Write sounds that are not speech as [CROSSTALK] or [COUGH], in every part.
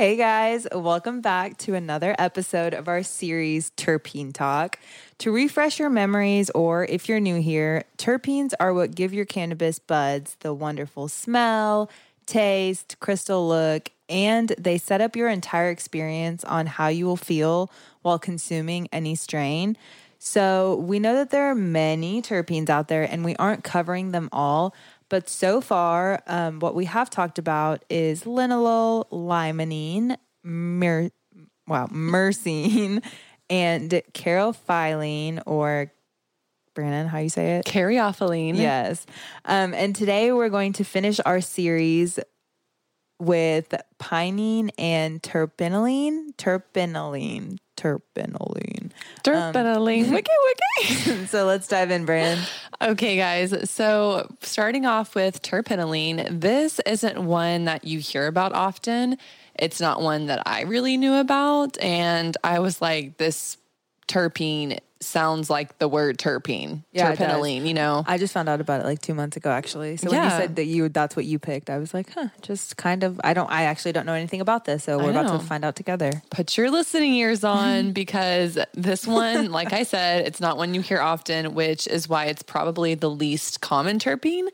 Hey guys, welcome back to another episode of our series Terpene Talk. To refresh your memories, or if you're new here, terpenes are what give your cannabis buds the wonderful smell, taste, crystal look, and they set up your entire experience on how you will feel while consuming any strain. So, we know that there are many terpenes out there and we aren't covering them all, but so far, um, what we have talked about is linalool, limonene, mer- wow, myrcene, [LAUGHS] and caryophyllene or Brannon, how you say it? Caryophyllene. Yes. Um, and today we're going to finish our series with pinene and terpinolene. Terpinolene. Terpinolene. Terpinolene. Um, [LAUGHS] wiki wiki. so let's dive in, Brannon. Okay, guys. So starting off with terpinolene, this isn't one that you hear about often. It's not one that I really knew about. And I was like, this terpene sounds like the word terpene, yeah, terpinolene, you know. I just found out about it like 2 months ago actually. So when you said that you that's what you picked, I was like, "Huh, just kind of I don't I actually don't know anything about this, so we're about to find out together." Put your listening ears on [LAUGHS] because this one, like I said, it's not one you hear often, which is why it's probably the least common terpene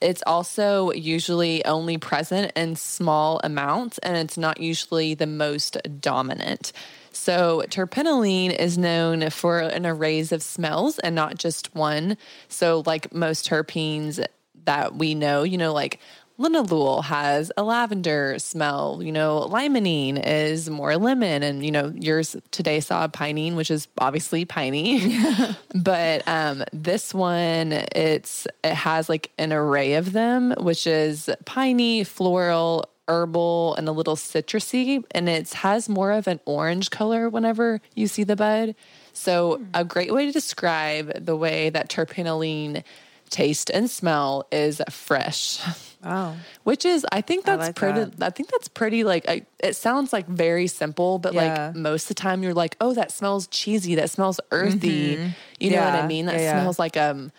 it's also usually only present in small amounts and it's not usually the most dominant. So, terpinolene is known for an array of smells and not just one. So, like most terpenes that we know, you know, like linalool has a lavender smell. You know, limonene is more lemon, and you know, yours today saw pinene, which is obviously piney. [LAUGHS] but um, this one, it's it has like an array of them, which is piney, floral, herbal and a little citrusy, and it has more of an orange color whenever you see the bud. So, mm. a great way to describe the way that terpinolene taste and smell is fresh. Wow. [LAUGHS] Which is, I think that's I like pretty, that. I think that's pretty like, I, it sounds like very simple, but yeah. like most of the time you're like, oh, that smells cheesy. That smells earthy. Mm-hmm. You know what I mean? That yeah, smells like, um,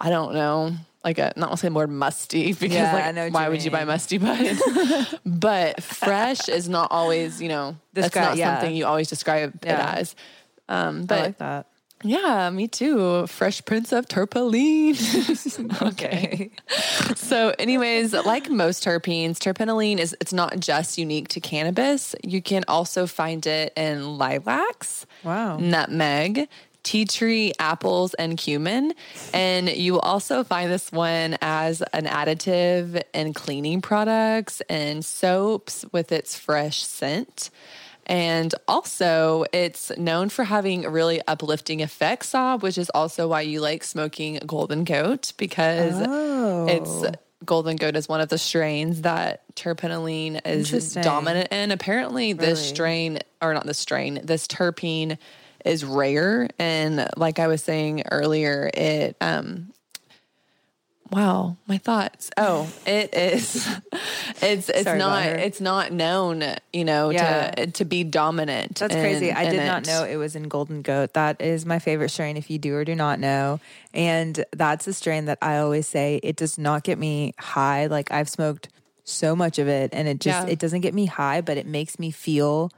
I don't know, like a not say more musty [LAUGHS] because yeah, like why would you buy musty bud? [LAUGHS] but fresh is not always you know [LAUGHS] that's not yeah. something you always describe yeah. it as. Um, but I like that. Yeah, me too. Fresh Prince of Terpinolene. okay. so, anyways, like most terpenes, terpinolene is it's not just unique to cannabis. You can also find it in lilacs, wow, nutmeg, tea tree, apples, and cumin. And you will also find this one as an additive in cleaning products and soaps with its fresh scent. And also, it's known for having really uplifting effects, Sob, which is also why you like smoking Golden Goat because oh. it's Golden Goat is one of the strains that terpinolene is dominant in. Apparently, this really? strain, or not this strain, this terpene is rare. And like I was saying earlier, it, um, wow, my thoughts. Oh, it is, [LAUGHS] it's, it's Sorry not, it's not known, you know, yeah. to, to be dominant. That's in, crazy. I did not know it was in Golden Goat. That is my favorite strain if you do or do not know. And that's a strain that I always say it does not get me high. Like I've smoked so much of it and it just, yeah. it doesn't get me high, but it makes me feel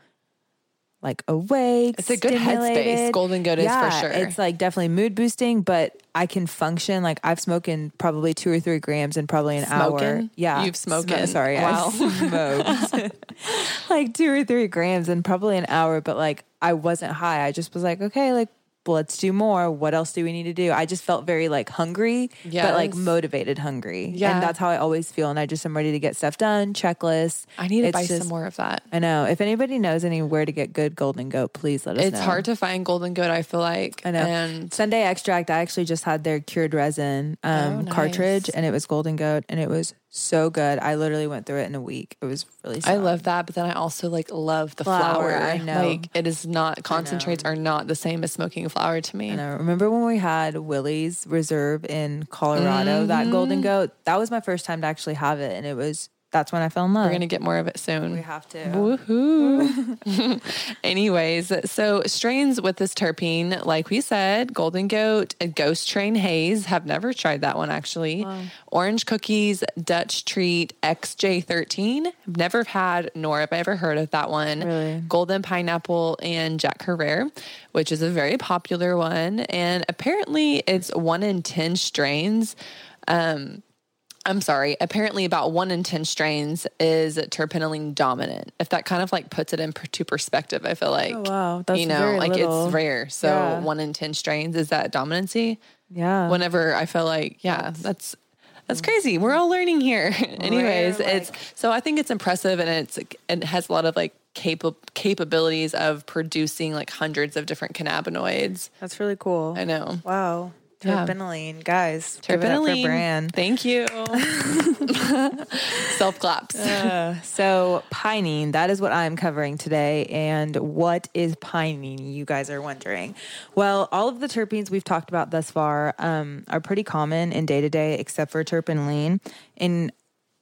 like awake. It's a good headspace. Golden Goat yeah, is for sure. It's like definitely mood boosting, but I can function. Like I've smoking probably two or three grams in probably an smoking? hour. Yeah. You've smoked. Sm- sorry. Wow. I smoked like two or three grams in probably an hour, but like I wasn't high. I just was like, okay, like let's do more. What else do we need to do? I just felt very like hungry, yes. but like motivated hungry. Yeah. And that's how I always feel. And I just am ready to get stuff done, checklist. I need to it's buy just, some more of that. I know. If anybody knows anywhere to get good golden goat, please let us it's know. It's hard to find golden goat, I feel like. I know. And Sunday extract, I actually just had their cured resin um, oh, nice. cartridge and it was golden goat and it was so good. I literally went through it in a week. It was really. I love that, but then I also like love the Flour, flour. I know. Like it is not concentrates are not the same as smoking a flour to me. And I remember when we had Willie's Reserve in Colorado, that Golden Mm-hmm. Goat. That was my first time to actually have it, and it was that's when I fell in love. We're gonna get more of it soon. we have to. Woohoo. [LAUGHS] Anyways, so strains with this terpene, like we said, Golden Goat, and Ghost Train Haze. Have never tried that one actually. Orange Cookies, Dutch Treat, XJ13. Have never had nor have I ever heard of that one. Really? Golden Pineapple and Jack Herer, which is a very popular one. And apparently it's one in 10 strains. Um, I'm sorry. Apparently, about one in 10 strains is terpenoline dominant. If that kind of like puts it into perspective, I feel oh, like, Oh, wow. That's you know, like little. it's rare. So, Yeah. one in 10 strains is that dominancy. Yeah. Whenever I feel like, yeah, that's. That's crazy. We're all learning here. [LAUGHS] Anyways, like- it's so I think it's impressive and it's it has a lot of like capa- capabilities of producing like hundreds of different cannabinoids. That's really cool. I know. Wow. Yeah. Guys. Give it for Terpenoline. brand. Thank you. [LAUGHS] Self claps. [LAUGHS] So, pinene, that is what I'm covering today. And what is pinene, you guys are wondering? Well, all of the terpenes we've talked about thus far um, are pretty common in day to day, except for terpenoline. In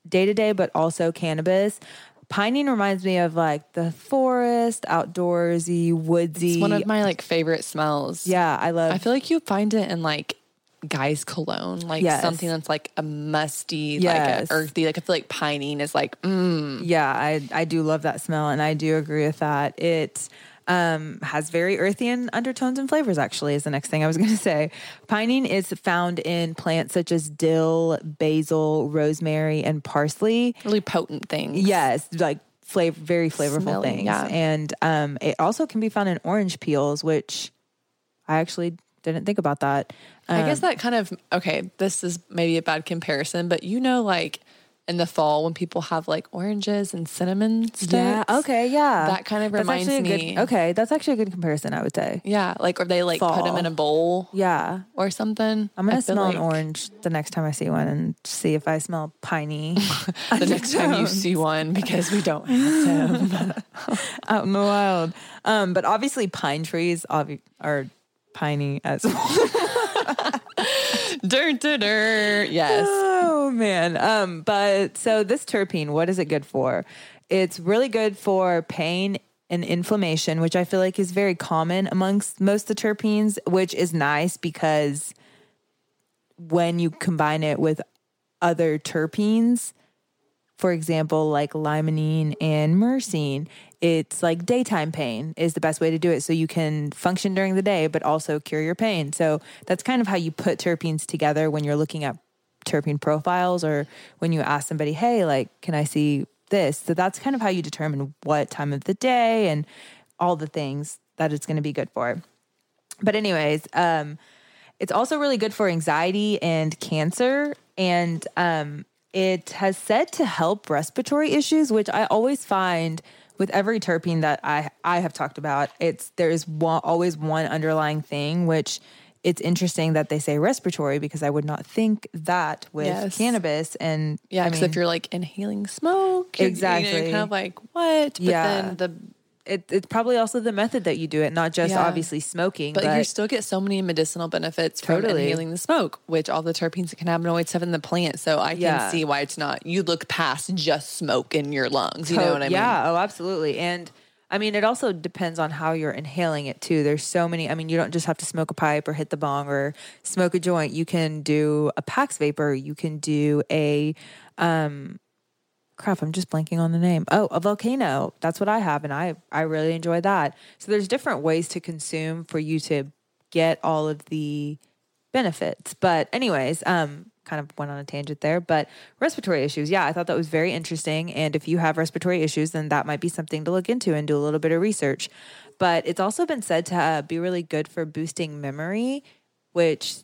day to day, but also cannabis. Pinene reminds me of like the forest, outdoorsy, woodsy. It's one of my like favorite smells. yeah, I love I feel like you find it in like guys cologne, like Yes. something that's like a musty, Yes. like earthy. Like I feel like pinene is like mm, Yeah, I I do love that smell, and I do agree with that. It um, has very earthy and undertones and flavors. Actually, is the next thing I was [LAUGHS] going to say. Pinene is found in plants such as dill, basil, rosemary, and parsley. really potent things. Yes, like flavor, very flavorful Smelly, things, yeah. and um, it also can be found in orange peels, which I actually didn't think about that. I Um, guess that kind of okay. This is maybe a bad comparison, but you know, like in the fall when people have like oranges and cinnamon sticks. yeah, okay, yeah, That kind of That's reminds me. Good, okay, that's actually a good comparison. I would say. Yeah, like or they like put them in a bowl Yeah, or something. I'm gonna I smell an orange the next time I see one and see if I smell piney [LAUGHS] the next time you [LAUGHS] see one because we don't have them. [LAUGHS] out in the wild. Um, but obviously, pine trees obvi- are piney as well. Dur, dur, dur. Yes. oh man. Um, but so this terpene, what is it good for? It's really good for pain and inflammation, which I feel like is very common amongst most of the terpenes, which is nice because when you combine it with other terpenes, for example, like limonene and myrcene, it's like daytime pain is the best way to do it. So you can function during the day, but also cure your pain. So that's kind of how you put terpenes together when you're looking at terpene profiles or when you ask somebody, hey, like, can I see this? So that's kind of how you determine what time of the day and all the things that it's going to be good for. But, anyways, um, it's also really good for anxiety and cancer. And um, it has said to help respiratory issues, which I always find with every terpene that I, I have talked about, it's there's one, always one underlying thing, which it's interesting that they say respiratory because I would not think that with Yes. cannabis. And Yeah, I because mean, if you're like inhaling smoke, you're, You know, Exactly. you're kind of like what? But Yeah. then the it, it's probably also the method that you do it, not just Yeah. obviously smoking, but, but, you still get so many medicinal benefits from inhaling the smoke, which all the terpenes and cannabinoids have in the plant. So I can Yeah. see why it's not. You look past just smoke in your lungs. You know what I mean? Yeah, oh, absolutely. And I mean, it also depends on how you're inhaling it too. There's so many. I mean, you don't just have to smoke a pipe or hit the bong or smoke a joint. You can do a Pax vapor. You can do a, um, crap. I'm just blanking on the name. Oh, a volcano. That's what I have, and I I really enjoy that. So there's different ways to consume for you to get all of the benefits. But anyways, um, kind of went on a tangent there. But respiratory issues, yeah, I thought that was very interesting. And if you have respiratory issues, then that might be something to look into and do a little bit of research. But it's also been said to uh, be really good for boosting memory, which.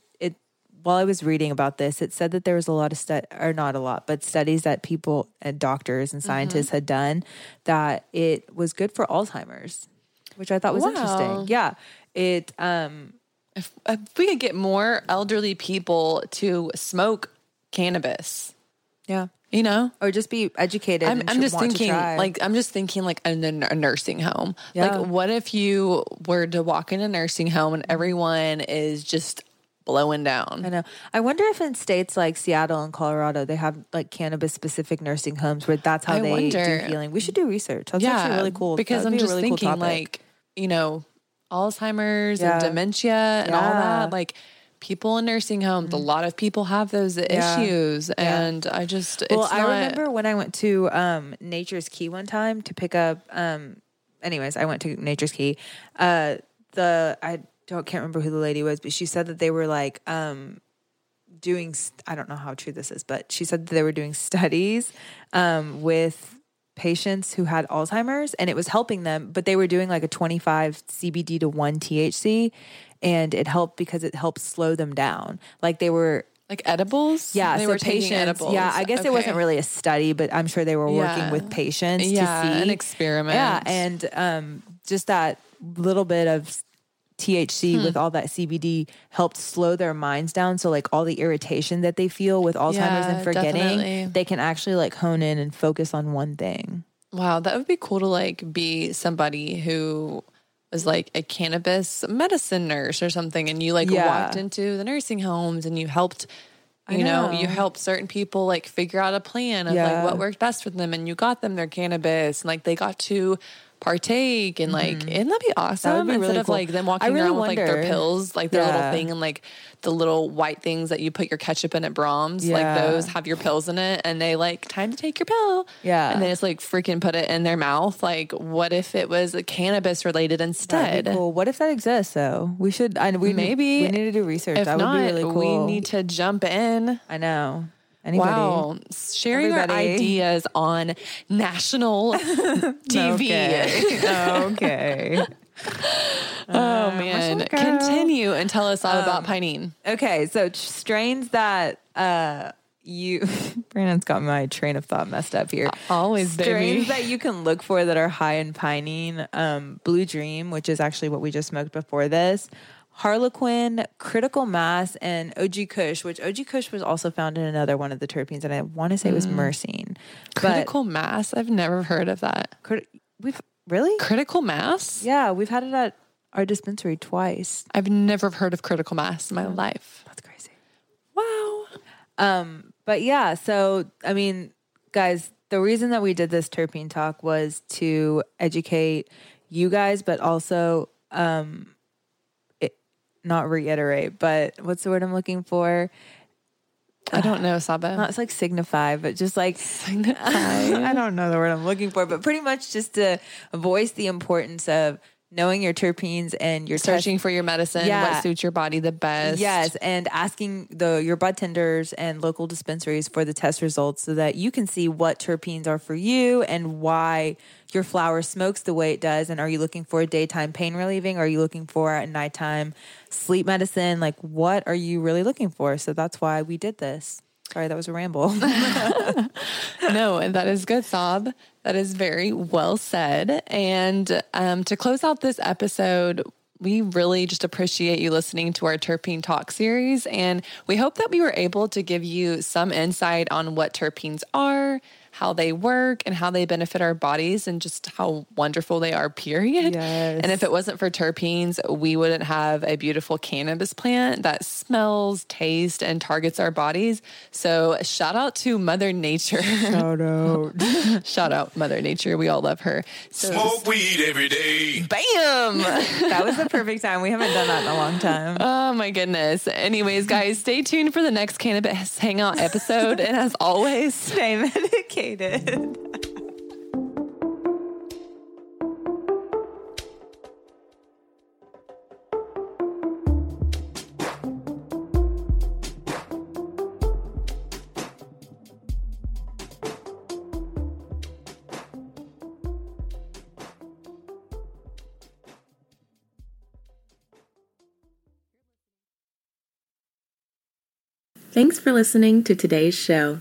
While I was reading about this, it said that there was a lot of stud or not a lot, but studies that people and doctors and scientists had done that it was good for Alzheimer's, which I thought was Wow. interesting. Yeah, it um If, if we could get more elderly people to smoke cannabis, yeah. You know, or just be educated. I'm, I'm just thinking, like, I'm just thinking, like, in a, a nursing home. Yeah. Like, what if you were to walk in a nursing home and everyone is just blowing down? I know. I wonder if in states like Seattle and Colorado, they have like cannabis specific nursing homes where that's how I they wonder. do healing. We should do research. That's actually really cool. Because I'm be just really thinking, topic. like, you know, Alzheimer's Yeah. and dementia and all that. Like, people in nursing homes, a lot of people have those Yeah. issues. Yeah. And I just, it's well, I remember when I went to um, Nature's Key one time to pick up. Um, anyways, I went to Nature's Key. Uh, the I don't can't remember who the lady was, but she said that they were like um, doing. I don't know how true this is, but she said that they were doing studies um, with patients who had Alzheimer's, and it was helping them. But they were doing like a twenty five CBD to one THC. And it helped because it helped slow them down. Like they were like edibles. yeah, they so were patients. edibles. Yeah, I guess it wasn't really a study, but I'm sure they were working Yeah. with patients Yeah, to see an experiment. Yeah, and um, just that little bit of THC Hmm. with all that CBD helped slow their minds down. So like all the irritation that they feel with Alzheimer's Yeah, and forgetting, definitely. they can actually like hone in and focus on one thing. Wow, that would be cool to like be somebody who was like a cannabis medicine nurse or something, and you like Yeah. walked into the nursing homes and you helped. You know, you know. helped certain people like figure out a plan of Yeah. like what worked best for them, and you got them their cannabis, and like they got to partake, and like, and that'd be awesome. that be Instead really of cool. like them walking really around with like their pills, like their little thing, and like the little white things that you put your ketchup in at Braum's, Yeah. like those have your pills in it, and they like time to take your pill, Yeah. and they just like freaking put it in their mouth. Like, what if it was cannabis related instead? cool. What if that exists though? We should. I we Maybe. we need to do research. If that not, would be really cool. we need to jump in. I know. Anybody? Wow, sharing our ideas on national [LAUGHS] TV. Okay. okay. [LAUGHS] Oh man, continue and tell us all Um, about pinene. Okay, so strains that uh you [LAUGHS] Brannon's got my train of thought messed up here. Always, strains baby. that you can look for that are high in pinene, um, Blue Dream, which is actually what we just smoked before this. Harlequin, Critical Mass, and OG Kush, which OG Kush was also found in another one of the terpenes, and I want to say it was Myrcene. But Critical mass. I've never heard of that. crit- we've really, Critical mass. yeah, we've had it at our dispensary twice. I've never heard of critical mass in my life. That's crazy. Wow. Um, but yeah, so I mean, guys, the reason that we did this terpene talk was to educate you guys, but also um not reiterate, but what's the word I'm looking for? I don't know, [SIGHS] Saba. Not it's like signify, but just like [LAUGHS] I don't know the word I'm looking for, but pretty much just to voice the importance of knowing your terpenes and your test- Searching for your medicine, Yeah. what suits your body the best. Yes, and asking the your bud tenders and local dispensaries for the test results so that you can see what terpenes are for you and why your flower smokes the way it does. And are you looking for a daytime pain relieving? Are you looking for a nighttime sleep medicine? Like, what are you really looking for? So that's why we did this. Sorry, that was a ramble. [LAUGHS] [LAUGHS] No, and that is good, Sob. That is very well said. And um, to close out this episode, we really just appreciate you listening to our Terpene Talk series. And we hope that we were able to give you some insight on what terpenes are, how they work, and how they benefit our bodies, and just how wonderful they are, period. Yes. And if it wasn't for terpenes, we wouldn't have a beautiful cannabis plant that smells, tastes, and targets our bodies. So, shout out to Mother Nature. oh [LAUGHS] no. Shout out Mother Nature. We all love her. So, Smoke weed every day. bam. [LAUGHS] that was the perfect time. We haven't done that in a long time. [LAUGHS] oh my goodness. Anyways, guys, stay tuned for the next Cannabis Hangout episode. and as always, Stay medicated. Thanks for listening to today's show.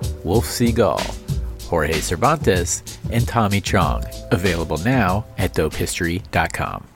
Wolf Seagal, Jorge Cervantes, and Tommy Chong. Available now at dopehistory.com.